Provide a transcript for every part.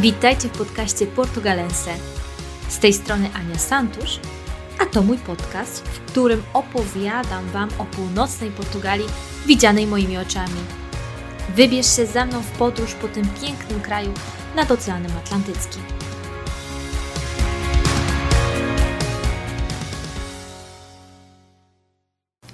Witajcie w podcaście Portugalense. Z tej strony Ania Santusz, a to mój podcast, w którym opowiadam Wam o północnej Portugalii widzianej moimi oczami. Wybierz się ze mną w podróż po tym pięknym kraju nad Oceanem Atlantyckim.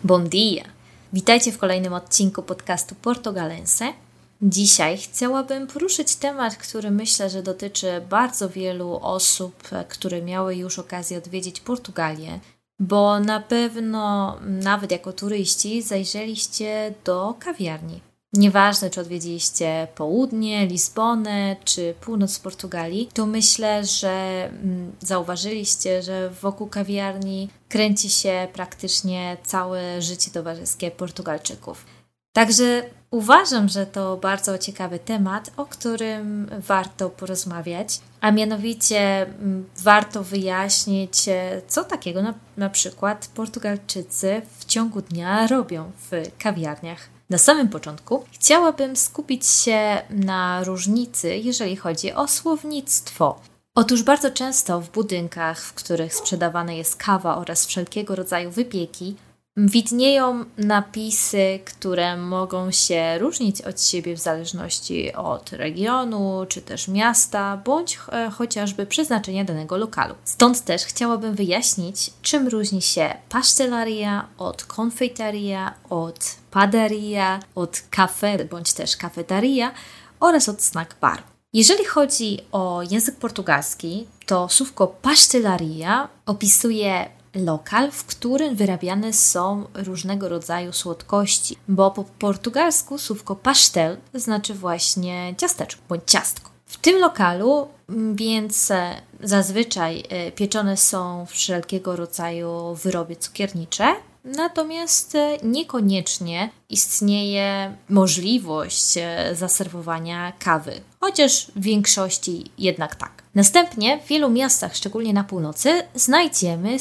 Bom dia! Witajcie w kolejnym odcinku podcastu Portugalense. Dzisiaj chciałabym poruszyć temat, który myślę, że dotyczy bardzo wielu osób, które miały już okazję odwiedzić Portugalię, bo na pewno nawet jako turyści zajrzeliście do kawiarni. Nieważne, czy odwiedziliście południe, Lizbonę, czy północ Portugalii, to myślę, że mm, zauważyliście, że wokół kawiarni kręci się praktycznie całe życie towarzyskie Portugalczyków. Także uważam, że to bardzo ciekawy temat, o którym warto porozmawiać, a mianowicie mm, warto wyjaśnić, e, co takiego na, na przykład Portugalczycy w ciągu dnia robią w kawiarniach. Na samym początku chciałabym skupić się na różnicy, jeżeli chodzi o słownictwo. Otóż bardzo często w budynkach, w których sprzedawana jest kawa oraz wszelkiego rodzaju wypieki, Widnieją napisy, które mogą się różnić od siebie w zależności od regionu, czy też miasta, bądź e, chociażby przeznaczenia danego lokalu. Stąd też chciałabym wyjaśnić, czym różni się pastelaria od konfeitaria, od padaria, od kafe bądź też kafetaria oraz od snack bar. Jeżeli chodzi o język portugalski, to słówko pastelaria opisuje lokal, w którym wyrabiane są różnego rodzaju słodkości, bo po portugalsku słówko pastel znaczy właśnie ciasteczko bądź ciastko. W tym lokalu mm, więc e, zazwyczaj e, pieczone są wszelkiego rodzaju wyroby cukiernicze, Natomiast e, niekoniecznie istnieje możliwość zaserwowania kawy, chociaż w większości jednak tak. Następnie w wielu miastach, szczególnie na północy, znajdziemy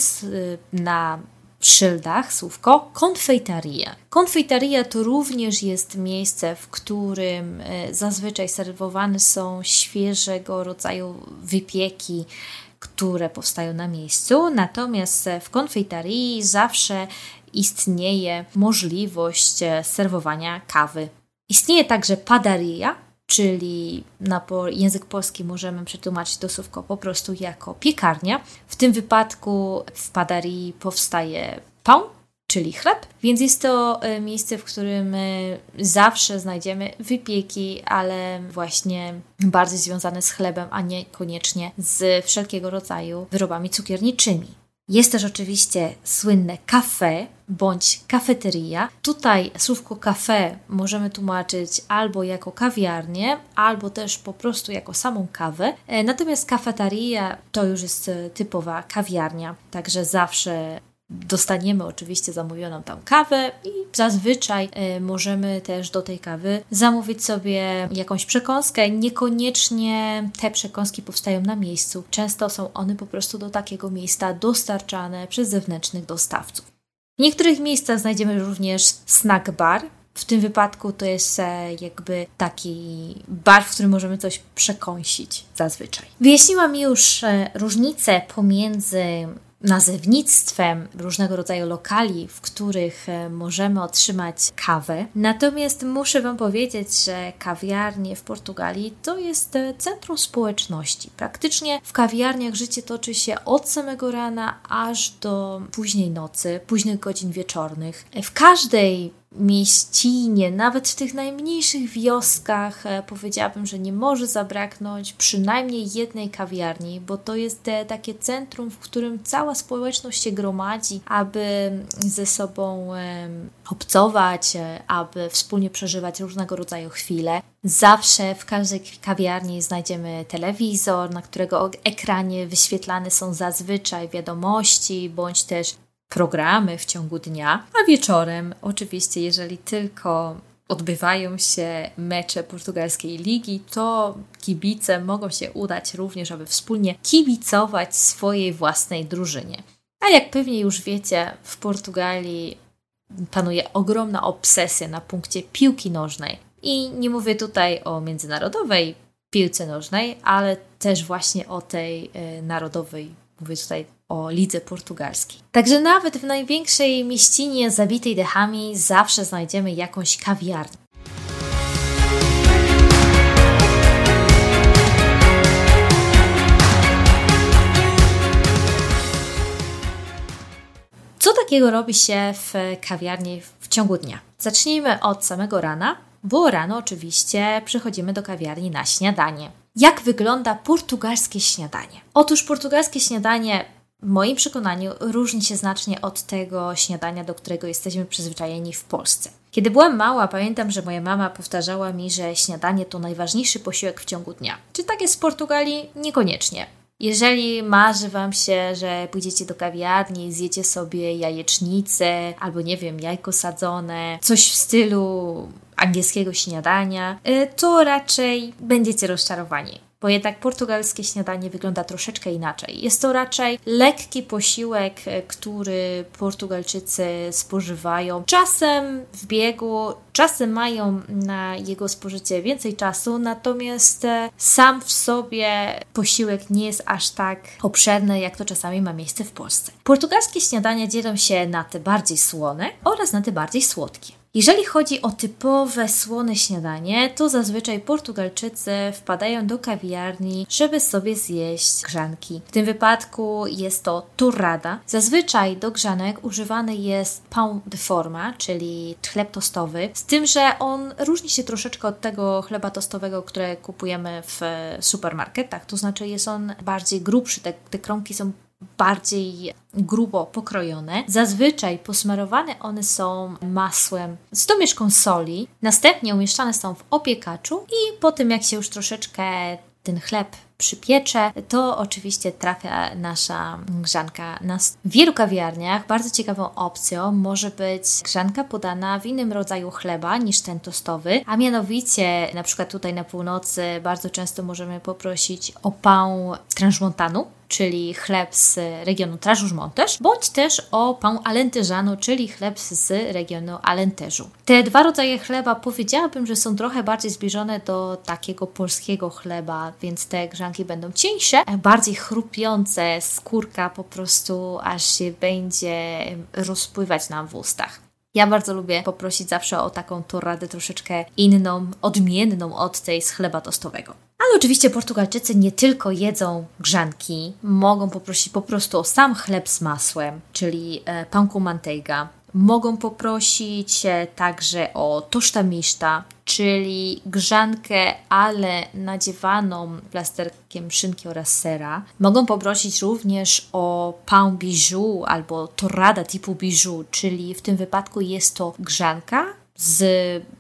na szyldach słówko konfeitaria. Konfeitaria to również jest miejsce, w którym e, zazwyczaj serwowane są świeżego rodzaju wypieki, które powstają na miejscu, natomiast w konfeitarii zawsze istnieje możliwość e, serwowania kawy. Istnieje także padaria, czyli na język polski możemy przetłumaczyć to słówko po prostu jako piekarnia. W tym wypadku w padarii powstaje pain, czyli chleb, więc jest to e, miejsce, w którym e, zawsze znajdziemy wypieki, ale właśnie bardzo związane z chlebem, a niekoniecznie z wszelkiego rodzaju wyrobami cukierniczymi. Jest też oczywiście słynne kafe bądź kafeteria. Tutaj słówko kafe możemy tłumaczyć albo jako kawiarnię, albo też po prostu jako samą kawę. E, natomiast kafeteria to już jest e, typowa kawiarnia, także zawsze Dostaniemy oczywiście zamówioną tam kawę i zazwyczaj y, możemy też do tej kawy zamówić sobie jakąś przekąskę. Niekoniecznie te przekąski powstają na miejscu. Często są one po prostu do takiego miejsca dostarczane przez zewnętrznych dostawców. W niektórych miejscach znajdziemy również snack bar, w tym wypadku to jest e, jakby taki bar, w którym możemy coś przekąsić zazwyczaj. Wyjaśniłam już e, różnicę pomiędzy nazewnictwem różnego rodzaju lokali, w których e, możemy otrzymać kawę. Natomiast muszę Wam powiedzieć, że kawiarnie w Portugalii to jest e, centrum społeczności. Praktycznie w kawiarniach życie toczy się od samego rana aż do późnej nocy, późnych godzin wieczornych. W każdej mieścinie, nawet w tych najmniejszych wioskach, e, powiedziałabym, że nie może zabraknąć przynajmniej jednej kawiarni, bo to jest te, takie centrum, w którym cała społeczność się gromadzi, aby ze sobą obcować, e, aby wspólnie przeżywać różnego rodzaju chwile. Zawsze w każdej kawiarni znajdziemy telewizor, na którego ekranie wyświetlane są zazwyczaj wiadomości bądź też programy w ciągu dnia, a wieczorem, oczywiście, jeżeli tylko odbywają się mecze portugalskiej ligi, to kibice mogą się udać również, aby wspólnie kibicować swojej własnej drużynie. A jak pewnie już wiecie, w Portugalii panuje ogromna obsesja na punkcie piłki nożnej. I nie mówię tutaj o międzynarodowej, piłce nożnej, ale też właśnie o tej e, narodowej, mówię tutaj o lidze portugalskiej. Także nawet w największej mieścinie zabitej dechami zawsze znajdziemy jakąś kawiarnię. Co takiego robi się w kawiarni w ciągu dnia? Zacznijmy od samego rana, bo rano oczywiście przychodzimy do kawiarni na śniadanie. Jak wygląda portugalskie śniadanie? Otóż portugalskie śniadanie w moim przekonaniu różni się znacznie od tego śniadania, do którego jesteśmy przyzwyczajeni w Polsce. Kiedy byłam mała, pamiętam, że moja mama powtarzała mi, że śniadanie to najważniejszy posiłek w ciągu dnia. Czy tak jest w Portugalii? Niekoniecznie. Jeżeli marzy Wam się, że pójdziecie do kawiarni, zjecie sobie jajecznicę albo nie wiem, jajko sadzone, coś w stylu angielskiego śniadania, y, to raczej będziecie rozczarowani bo jednak portugalskie śniadanie wygląda troszeczkę inaczej. Jest to raczej lekki posiłek, e, który Portugalczycy spożywają czasem w biegu, czasem mają na jego spożycie więcej czasu, natomiast e, sam w sobie posiłek nie jest aż tak obszerny, jak to czasami ma miejsce w Polsce. Portugalskie śniadania dzielą się na te bardziej słone oraz na te bardziej słodkie. Jeżeli chodzi o typowe słone śniadanie, to zazwyczaj Portugalczycy wpadają do kawiarni, żeby sobie zjeść grzanki. W tym wypadku jest to torrada. Zazwyczaj do grzanek używany jest pão de forma, czyli chleb tostowy, z tym, że on różni się troszeczkę od tego chleba tostowego, które kupujemy w supermarketach, to znaczy jest on bardziej grubszy, te, te kromki są bardziej grubo pokrojone. Zazwyczaj posmarowane one są masłem z domieszką soli, następnie umieszczane są w opiekaczu i po tym jak się już troszeczkę ten chleb przypiecze, to oczywiście trafia nasza grzanka na W wielu kawiarniach bardzo ciekawą opcją może być grzanka podana w innym rodzaju chleba niż ten tostowy, a mianowicie na przykład tutaj na północy bardzo często możemy poprosić o pão transmontanu, czyli chleb z regionu Trás-os-Montes, bądź też o pão alentejano, czyli chleb z regionu Alenteżu. Te dwa rodzaje chleba powiedziałabym, że są trochę bardziej zbliżone do takiego polskiego chleba, więc te grzanki będą cieńsze, bardziej chrupiące, skórka po prostu aż się będzie rozpływać nam w ustach. Ja bardzo lubię poprosić zawsze o taką torradę troszeczkę inną, odmienną od tej z chleba tostowego. Ale oczywiście Portugalczycy nie tylko jedzą grzanki, mogą poprosić po prostu o sam chleb z masłem, czyli e, manteiga. Mogą poprosić e, także o toszta miszta, czyli grzankę, ale nadziewaną plasterkiem szynki oraz sera. Mogą poprosić również o pain bijou albo torrada typu bijou, czyli w tym wypadku jest to grzanka z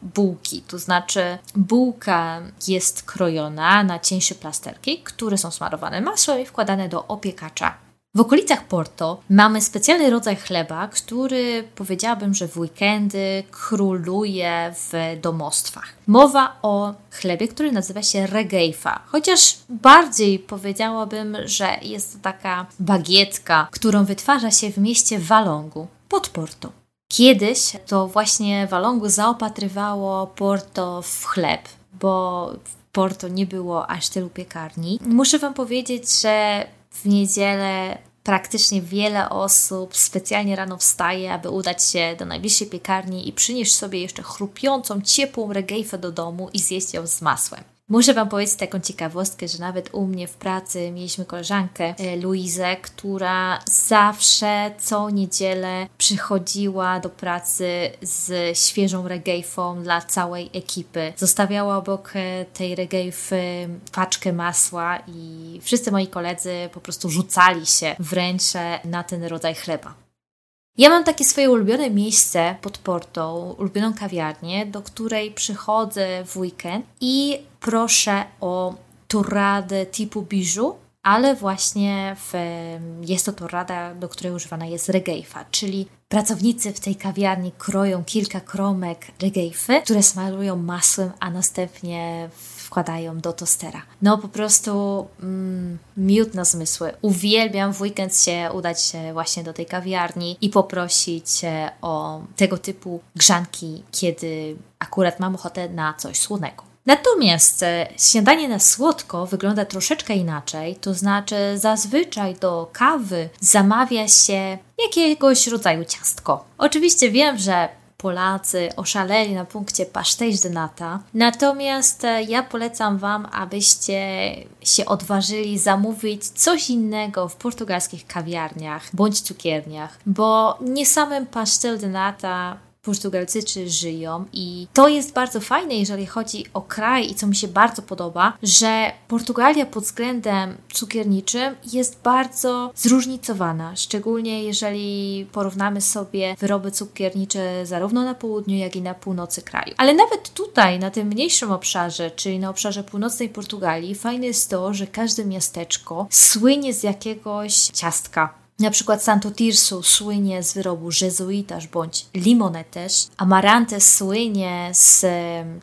bułki, to znaczy bułka jest krojona na cieńsze plasterki, które są smarowane masłem i wkładane do opiekacza. W okolicach Porto mamy specjalny rodzaj chleba, który powiedziałabym, że w weekendy króluje w domostwach. Mowa o chlebie, który nazywa się regejfa, chociaż bardziej powiedziałabym, że jest to taka bagietka, którą wytwarza się w mieście Walongu pod Porto. Kiedyś to właśnie Walongu zaopatrywało Porto w chleb, bo w Porto nie było aż tylu piekarni. Muszę Wam powiedzieć, że w niedzielę praktycznie wiele osób specjalnie rano wstaje, aby udać się do najbliższej piekarni i przynieść sobie jeszcze chrupiącą, ciepłą regejfę do domu i zjeść ją z masłem. Muszę Wam powiedzieć taką ciekawostkę, że nawet u mnie w pracy mieliśmy koleżankę e, Luizę, która zawsze co niedzielę przychodziła do pracy z świeżą regejfą dla całej ekipy. Zostawiała obok e, tej regejfy paczkę masła i wszyscy moi koledzy po prostu rzucali się wręcz na ten rodzaj chleba. Ja mam takie swoje ulubione miejsce pod Portą, ulubioną kawiarnię, do której przychodzę w weekend i proszę o torradę typu bijou, ale właśnie w, jest to torrada, do której używana jest regejfa, czyli pracownicy w tej kawiarni kroją kilka kromek regejfy, które smarują masłem, a następnie wkładają do tostera. No po prostu mm, miód na zmysły. Uwielbiam w weekend się udać właśnie do tej kawiarni i poprosić o tego typu grzanki, kiedy akurat mam ochotę na coś słonego. Natomiast e, śniadanie na słodko wygląda troszeczkę inaczej, to znaczy zazwyczaj do kawy zamawia się jakiegoś rodzaju ciastko. Oczywiście wiem, że Polacy oszaleli na punkcie pasztej de nata. Natomiast e, ja polecam Wam, abyście się odważyli zamówić coś innego w portugalskich kawiarniach bądź cukierniach, bo nie samym pastel de nata Portugalczycy żyją. I to jest bardzo fajne, jeżeli chodzi o kraj i co mi się bardzo podoba, że Portugalia pod względem cukierniczym jest bardzo zróżnicowana, szczególnie jeżeli porównamy sobie wyroby cukiernicze zarówno na południu, jak i na północy kraju. Ale nawet tutaj, na tym mniejszym obszarze, czyli na obszarze północnej Portugalii, fajne jest to, że każde miasteczko słynie z jakiegoś ciastka na przykład Santo Tirso słynie z wyrobu jezuitasz bądź limonetes. Amarantes słynie z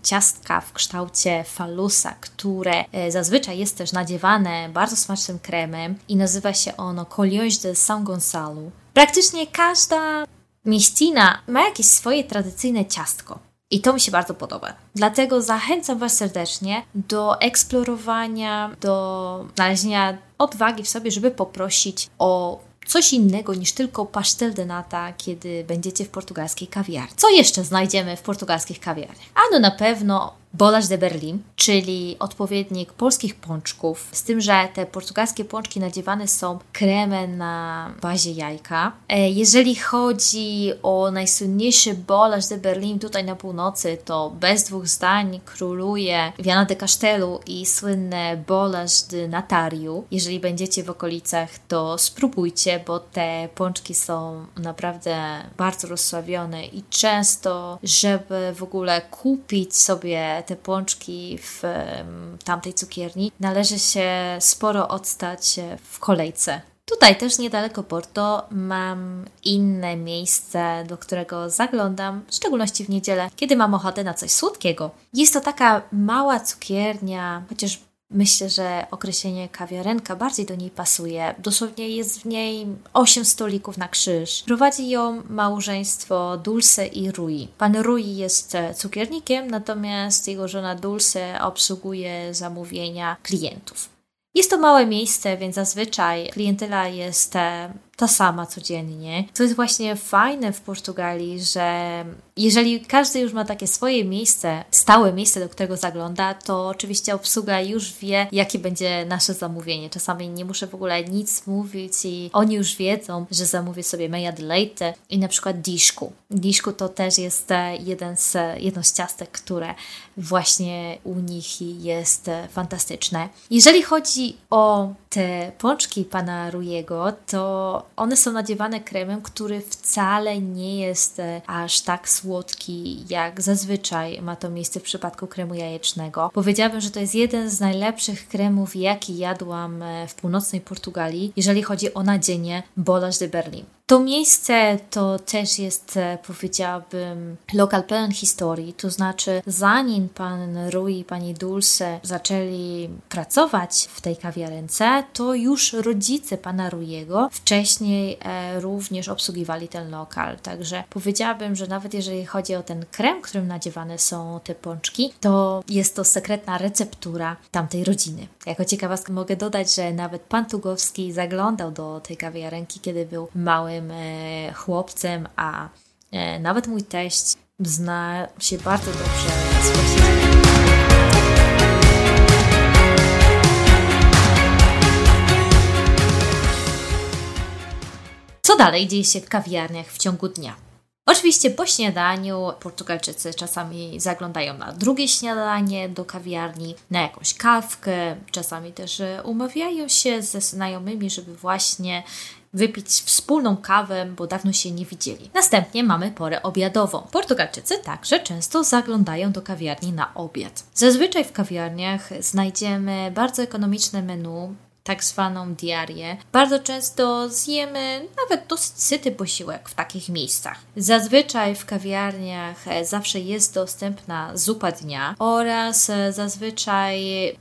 ciastka w kształcie falusa, które e, zazwyczaj jest też nadziewane bardzo smacznym kremem i nazywa się ono Colhões de São Gonçalo. Praktycznie każda mieścina ma jakieś swoje tradycyjne ciastko. I to mi się bardzo podoba. Dlatego zachęcam Was serdecznie do eksplorowania, do znalezienia odwagi w sobie, żeby poprosić o coś innego niż tylko pastel de nata, kiedy będziecie w portugalskiej kawiarni. Co jeszcze znajdziemy w portugalskich kawiarniach? Ano na pewno Bolas de Berlin, czyli odpowiednik polskich pączków, z tym, że te portugalskie pączki nadziewane są kremem na bazie jajka. E, jeżeli chodzi o najsłynniejszy Bolas de Berlin tutaj na północy, to bez dwóch zdań króluje Viana de Castelu i słynne Bolas de Natariu. Jeżeli będziecie w okolicach, to spróbujcie, bo te pączki są naprawdę bardzo rozsławione i często, żeby w ogóle kupić sobie te pączki w tamtej cukierni, należy się sporo odstać w kolejce. Tutaj też niedaleko Porto mam inne miejsce, do którego zaglądam, w szczególności w niedzielę, kiedy mam ochotę na coś słodkiego. Jest to taka mała cukiernia, chociaż Myślę, że określenie kawiarenka bardziej do niej pasuje. Dosłownie jest w niej 8 stolików na krzyż. Prowadzi ją małżeństwo Dulce i Rui. Pan Rui jest cukiernikiem, natomiast jego żona Dulce obsługuje zamówienia klientów. Jest to małe miejsce, więc zazwyczaj klientela jest ta sama codziennie. Co jest właśnie fajne w Portugalii, że jeżeli każdy już ma takie swoje miejsce, stałe miejsce, do którego zagląda, to oczywiście obsługa już wie, jakie będzie nasze zamówienie. Czasami nie muszę w ogóle nic mówić i oni już wiedzą, że zamówię sobie meja de leite i na przykład diszku. Diszku to też jest e, jeden z, jedno z ciastek, które właśnie u nich jest e, fantastyczne. Jeżeli chodzi o te pączki pana Rujego, to one są nadziewane kremem, który wcale nie jest e, aż tak słodki, jak zazwyczaj ma to miejsce w przypadku kremu jajecznego. Powiedziałabym, że to jest jeden z najlepszych kremów, jaki jadłam e, w północnej Portugalii, jeżeli chodzi o nadzienie Bolas de Berlin. To miejsce to też jest, e, powiedziałabym, lokal pełen historii, to znaczy zanim pan Rui i pani Dulce zaczęli pracować w tej kawiarence, to już rodzice pana Ruiego wcześniej e, również obsługiwali ten lokal. Także powiedziałabym, że nawet jeżeli chodzi o ten krem, którym nadziewane są te pączki, to jest to sekretna receptura tamtej rodziny. Jako ciekawostkę mogę dodać, że nawet pan Tugowski zaglądał do tej kawiarenki, kiedy był małym małym e, chłopcem, a e, nawet mój teść zna się bardzo dobrze z. Co dalej dzieje się w kawiarniach w ciągu dnia? Oczywiście po śniadaniu Portugalczycy czasami zaglądają na drugie śniadanie do kawiarni, na jakąś kawkę, czasami też e, umawiają się ze znajomymi, żeby właśnie wypić wspólną kawę, bo dawno się nie widzieli. Następnie mamy porę obiadową. Portugalczycy także często zaglądają do kawiarni na obiad. Zazwyczaj w kawiarniach znajdziemy bardzo ekonomiczne menu, tak zwaną diarię. Bardzo często zjemy nawet dosyć syty posiłek w takich miejscach. Zazwyczaj w kawiarniach zawsze jest dostępna zupa dnia oraz zazwyczaj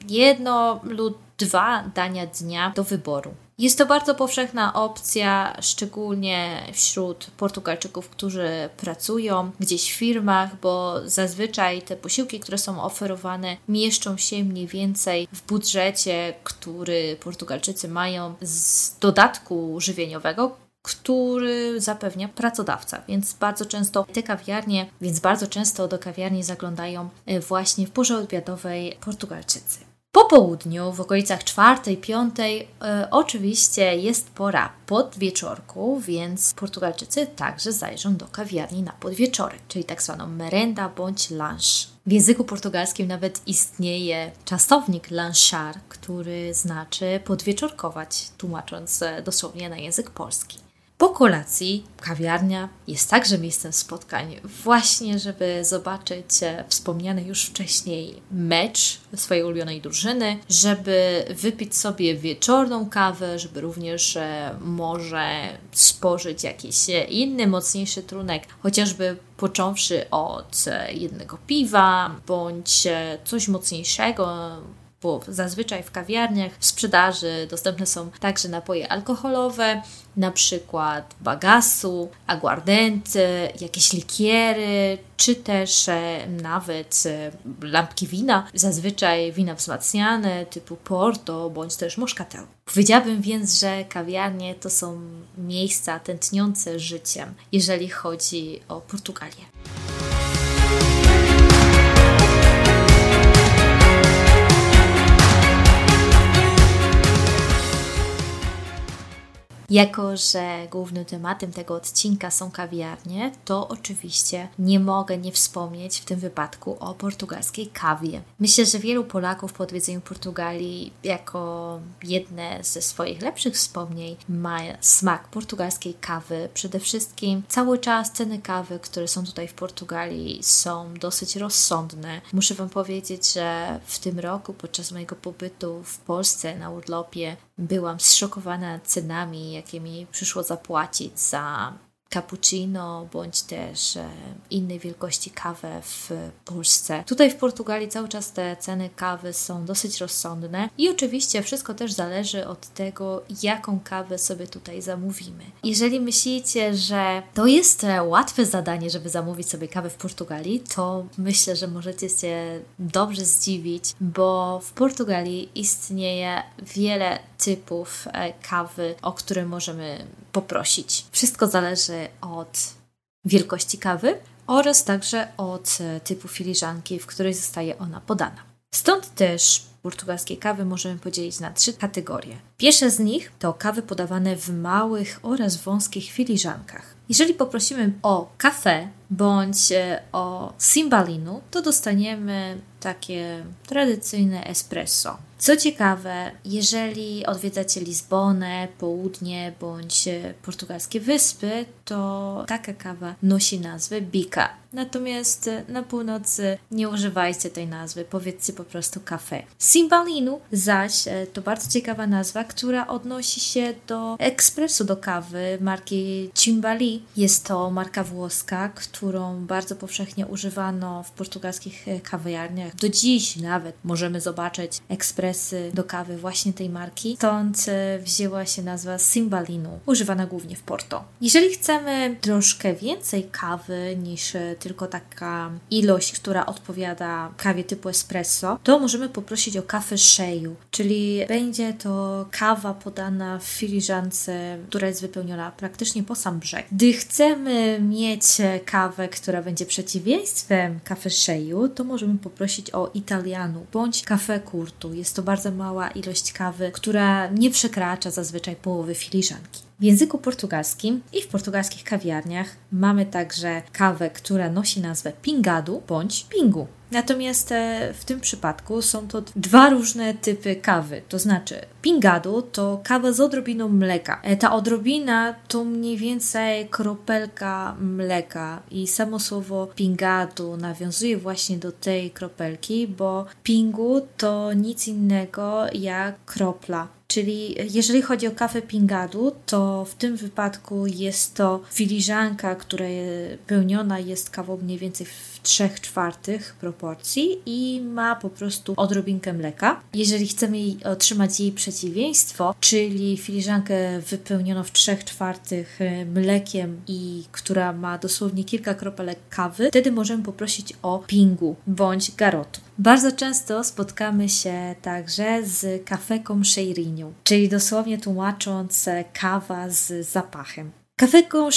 jedno lub dwa dania dnia do wyboru. Jest to bardzo powszechna opcja, szczególnie wśród Portugalczyków, którzy pracują gdzieś w firmach, bo zazwyczaj te posiłki, które są oferowane, mieszczą się mniej więcej w budżecie, który Portugalczycy mają z dodatku żywieniowego, który zapewnia pracodawca. Więc bardzo często te kawiarnie, więc bardzo często do kawiarni zaglądają e, właśnie w porze obiadowej Portugalczycy. Po południu, w okolicach czwartej, piątej, e, oczywiście jest pora podwieczorku, więc Portugalczycy także zajrzą do kawiarni na podwieczorek, czyli tak zwaną merenda bądź lunch. W języku portugalskim nawet istnieje czasownik lanchar, który znaczy podwieczorkować, tłumacząc e, dosłownie na język polski. Po kolacji kawiarnia jest także miejscem spotkań, właśnie żeby zobaczyć e, wspomniany już wcześniej mecz swojej ulubionej drużyny, żeby wypić sobie wieczorną kawę, żeby również e, może spożyć jakiś e, inny, mocniejszy trunek, chociażby począwszy od jednego piwa bądź coś mocniejszego, bo zazwyczaj w kawiarniach w sprzedaży dostępne są także napoje alkoholowe, na przykład bagasu, aguardenty, jakieś likiery, czy też e, nawet e, lampki wina, zazwyczaj wina wzmacniane typu Porto bądź też Moscatel. Powiedziałabym więc, że kawiarnie to są miejsca tętniące życiem, jeżeli chodzi o Portugalię. Jako, że głównym tematem tego odcinka są kawiarnie, to oczywiście nie mogę nie wspomnieć w tym wypadku o portugalskiej kawie. Myślę, że wielu Polaków po odwiedzeniu Portugalii jako jedne ze swoich lepszych wspomnień ma smak portugalskiej kawy. Przede wszystkim cały czas ceny kawy, które są tutaj w Portugalii są dosyć rozsądne. Muszę Wam powiedzieć, że w tym roku podczas mojego pobytu w Polsce na urlopie byłam zszokowana cenami, jakie mi przyszło zapłacić za cappuccino bądź też e, innej wielkości kawę w Polsce. Tutaj w Portugalii cały czas te ceny kawy są dosyć rozsądne i oczywiście wszystko też zależy od tego, jaką kawę sobie tutaj zamówimy. Jeżeli myślicie, że to jest e, łatwe zadanie, żeby zamówić sobie kawę w Portugalii, to myślę, że możecie się dobrze zdziwić, bo w Portugalii istnieje wiele typów e, kawy, o które możemy poprosić. Wszystko zależy od wielkości kawy oraz także od e, typu filiżanki, w której zostaje ona podana. Stąd też portugalskiej kawy możemy podzielić na trzy kategorie. Pierwsza z nich to kawy podawane w małych oraz wąskich filiżankach. Jeżeli poprosimy o kawę bądź e, o simbalinu, to dostaniemy takie tradycyjne espresso. Co ciekawe, jeżeli odwiedzacie Lizbonę, południe bądź e, portugalskie wyspy, to taka kawa nosi nazwę Bika. Natomiast e, na północy nie używajcie tej nazwy, powiedzcie po prostu kafe. Simbalinu zaś to bardzo ciekawa nazwa, która odnosi się do ekspresu do kawy marki Cimbali. Jest to marka włoska, którą bardzo powszechnie używano w portugalskich e, kawiarniach. Do dziś nawet możemy zobaczyć do kawy właśnie tej marki. Stąd e, wzięła się nazwa Simbalinu, używana głównie w Porto. Jeżeli chcemy troszkę więcej kawy niż e, tylko taka ilość, która odpowiada kawie typu espresso, to możemy poprosić o kawę szeju, czyli będzie to kawa podana w filiżance, która jest wypełniona praktycznie po sam brzeg. Gdy chcemy mieć kawę, która będzie przeciwieństwem kafe szeju, to możemy poprosić o italianu bądź kafe curtu. Jest to bardzo mała ilość kawy, która nie przekracza zazwyczaj połowy filiżanki. W języku portugalskim i w portugalskich kawiarniach mamy także kawę, która nosi nazwę pingadu bądź pingu. Natomiast e, w tym przypadku są to dwa różne typy kawy. To znaczy, pingadu to kawa z odrobiną mleka. E, ta odrobina to mniej więcej kropelka mleka, i samo słowo pingadu nawiązuje właśnie do tej kropelki, bo pingu to nic innego jak kropla. Czyli jeżeli chodzi o kawę pingadu, to w tym wypadku jest to filiżanka, która pełniona jest kawą mniej więcej w 3 czwartych proporcji i ma po prostu odrobinkę mleka. Jeżeli chcemy otrzymać jej przeciwieństwo, czyli filiżankę wypełnioną w 3 czwartych e, mlekiem i która ma dosłownie kilka kropelek kawy, wtedy możemy poprosić o pingu bądź garotu. Bardzo często spotkamy się także z kafeką Sheiriniu, czyli dosłownie tłumacząc e, kawa z zapachem. Kafe con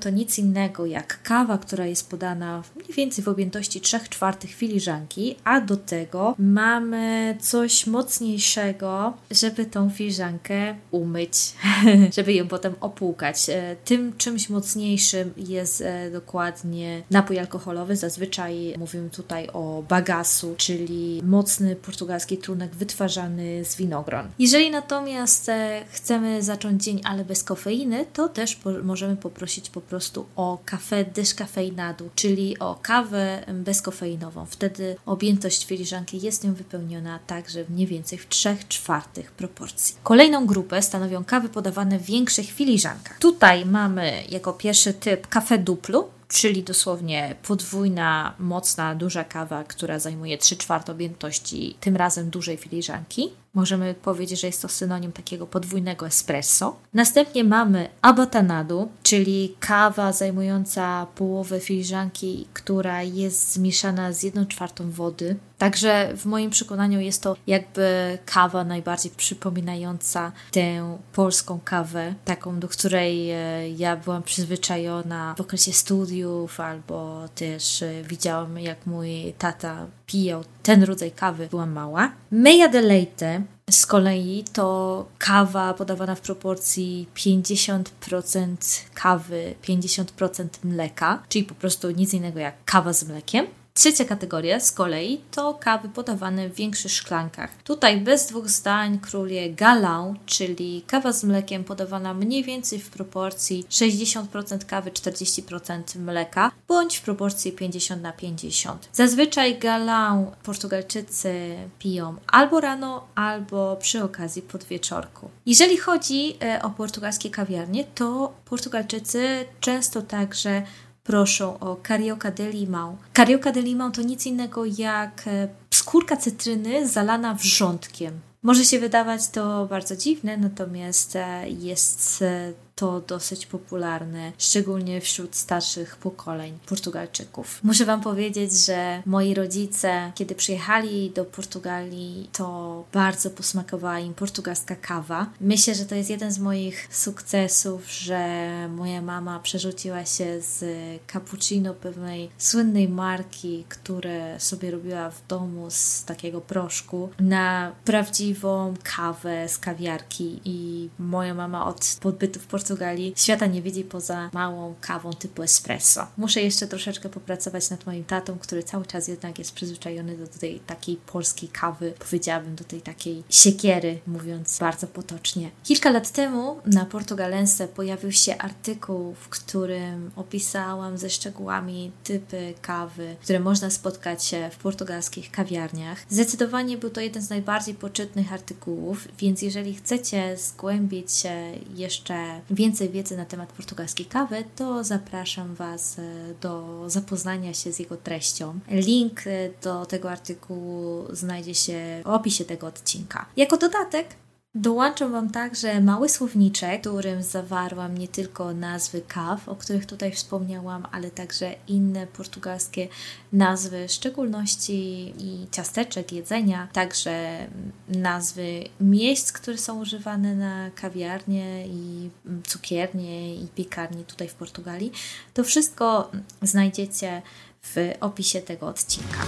to nic innego jak kawa, która jest podana mniej więcej w objętości 3 czwartych filiżanki, a do tego mamy coś mocniejszego, żeby tą filiżankę umyć, żeby ją potem opłukać. E, tym czymś mocniejszym jest e, dokładnie napój alkoholowy. Zazwyczaj mówimy tutaj o bagasu, czyli mocny portugalski trunek wytwarzany z winogron. Jeżeli natomiast e, chcemy zacząć dzień, ale bez kofeiny, to też możemy poprosić po prostu o kawę deskafeinadu, czyli o kawę bezkofeinową. Wtedy objętość filiżanki jest nią wypełniona także mniej więcej w 3 czwartych proporcji. Kolejną grupę stanowią kawy podawane w większych filiżankach. Tutaj mamy jako pierwszy typ kawę duplu, czyli dosłownie podwójna, mocna, duża kawa, która zajmuje 3 czwarte objętości, tym razem dużej filiżanki. Możemy powiedzieć, że jest to synonim takiego podwójnego espresso. Następnie mamy abatanadu, czyli kawa zajmująca połowę filiżanki, która jest zmieszana z 1 czwartą wody. Także w moim przekonaniu jest to jakby kawa najbardziej przypominająca tę polską kawę, taką, do której e, ja byłam przyzwyczajona w okresie studiów, albo też e, widziałam, jak mój tata pijał ten rodzaj kawy, byłam mała. Meja de leite z kolei to kawa podawana w proporcji 50% kawy, 50% mleka, czyli po prostu nic innego jak kawa z mlekiem. Trzecia kategoria z kolei to kawy podawane w większych szklankach. Tutaj bez dwóch zdań króluje galão, czyli kawa z mlekiem podawana mniej więcej w proporcji 60% kawy, 40% mleka, bądź w proporcji 50 na 50. Zazwyczaj galão Portugalczycy piją albo rano, albo przy okazji podwieczorku. Jeżeli chodzi e, o portugalskie kawiarnie, to Portugalczycy często także proszą o carioca de limão. Carioca de limão to nic innego jak e, skórka cytryny zalana wrzątkiem. Może się wydawać to bardzo dziwne, natomiast e, jest e, to dosyć popularne, szczególnie wśród starszych pokoleń Portugalczyków. Muszę Wam powiedzieć, że moi rodzice, kiedy przyjechali do Portugalii, to bardzo posmakowała im portugalska kawa. Myślę, że to jest jeden z moich sukcesów, że moja mama przerzuciła się z cappuccino pewnej słynnej marki, które sobie robiła w domu z takiego proszku, na prawdziwą kawę z kawiarki i moja mama od podbytu w Portugalii Portugalii świata nie widzi poza małą kawą typu espresso. Muszę jeszcze troszeczkę popracować nad moim tatą, który cały czas jednak jest przyzwyczajony do tej takiej polskiej kawy, powiedziałabym do tej takiej siekiery, mówiąc bardzo potocznie. Kilka lat temu na Portugalense pojawił się artykuł, w którym opisałam ze szczegółami typy kawy, które można spotkać w portugalskich kawiarniach. Zdecydowanie był to jeden z najbardziej poczytnych artykułów, więc jeżeli chcecie zgłębić się jeszcze więcej wiedzy na temat portugalskiej kawy, to zapraszam Was e, do zapoznania się z jego treścią. Link e, do tego artykułu znajdzie się w opisie tego odcinka. Jako dodatek Dołączam Wam także mały słowniczek, w którym zawarłam nie tylko nazwy kaw, o których tutaj wspomniałam, ale także inne portugalskie nazwy, w szczególności i ciasteczek, jedzenia, także nazwy miejsc, które są używane na kawiarnie i cukiernie i piekarnie tutaj w Portugalii. To wszystko znajdziecie w opisie tego odcinka.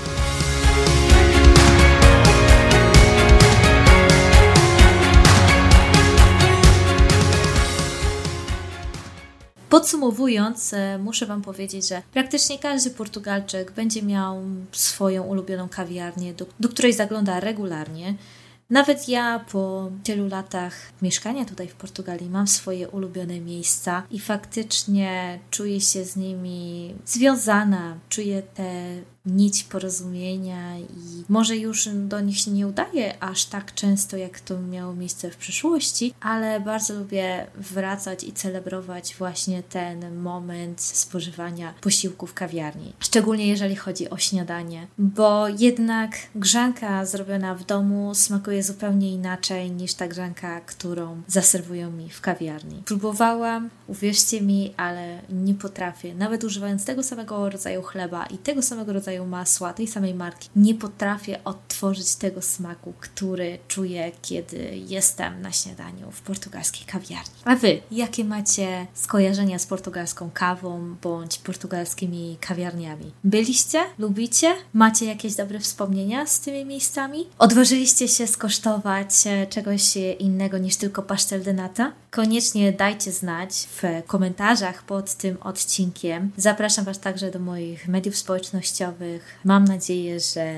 Podsumowując, e, muszę Wam powiedzieć, że praktycznie każdy Portugalczyk będzie miał swoją ulubioną kawiarnię, do, do której zagląda regularnie. Nawet ja po tylu latach mieszkania tutaj w Portugalii mam swoje ulubione miejsca i faktycznie czuję się z nimi związana, czuję te nić porozumienia i może już do nich się nie udaje aż tak często, jak to miało miejsce w przeszłości, ale bardzo lubię wracać i celebrować właśnie ten moment spożywania posiłku w kawiarni. Szczególnie jeżeli chodzi o śniadanie, bo jednak grzanka zrobiona w domu smakuje zupełnie inaczej niż ta grzanka, którą zaserwują mi w kawiarni. Próbowałam, uwierzcie mi, ale nie potrafię. Nawet używając tego samego rodzaju chleba i tego samego rodzaju masła, tej samej marki, nie potrafię odtworzyć tego smaku, który czuję, kiedy jestem na śniadaniu w portugalskiej kawiarni. A Wy, jakie macie skojarzenia z portugalską kawą bądź portugalskimi kawiarniami? Byliście? Lubicie? Macie jakieś dobre wspomnienia z tymi miejscami? Odważyliście się skosztować e, czegoś innego niż tylko pasztel de nata? Koniecznie dajcie znać w komentarzach pod tym odcinkiem. Zapraszam Was także do moich mediów społecznościowych. Mam nadzieję, że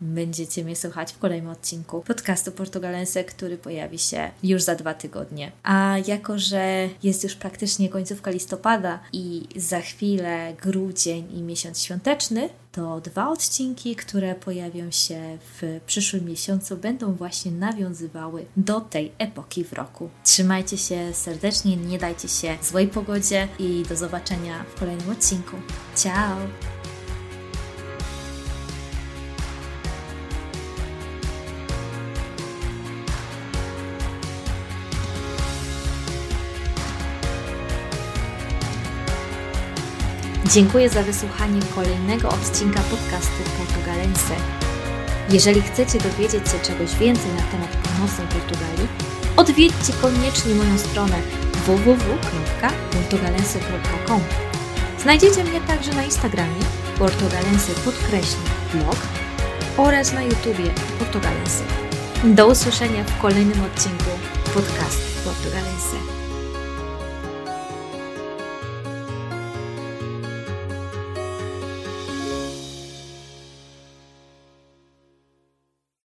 będziecie mnie słuchać w kolejnym odcinku podcastu Portugalense, który pojawi się już za dwa tygodnie. A jako, że jest już praktycznie końcówka listopada i za chwilę grudzień i miesiąc świąteczny, to dwa odcinki, które pojawią się w przyszłym miesiącu, będą właśnie nawiązywały do tej epoki w roku. Trzymajcie się serdecznie, nie dajcie się złej pogodzie i do zobaczenia w kolejnym odcinku. Ciao! Dziękuję za wysłuchanie kolejnego odcinka podcastu Portugalense. Jeżeli chcecie dowiedzieć się czegoś więcej na temat północnej Portugalii, odwiedźcie koniecznie moją stronę www.portugalense.com. Znajdziecie mnie także na Instagramie portugalense blog oraz na YouTubie portugalense. Do usłyszenia w kolejnym odcinku podcastu Portugalense.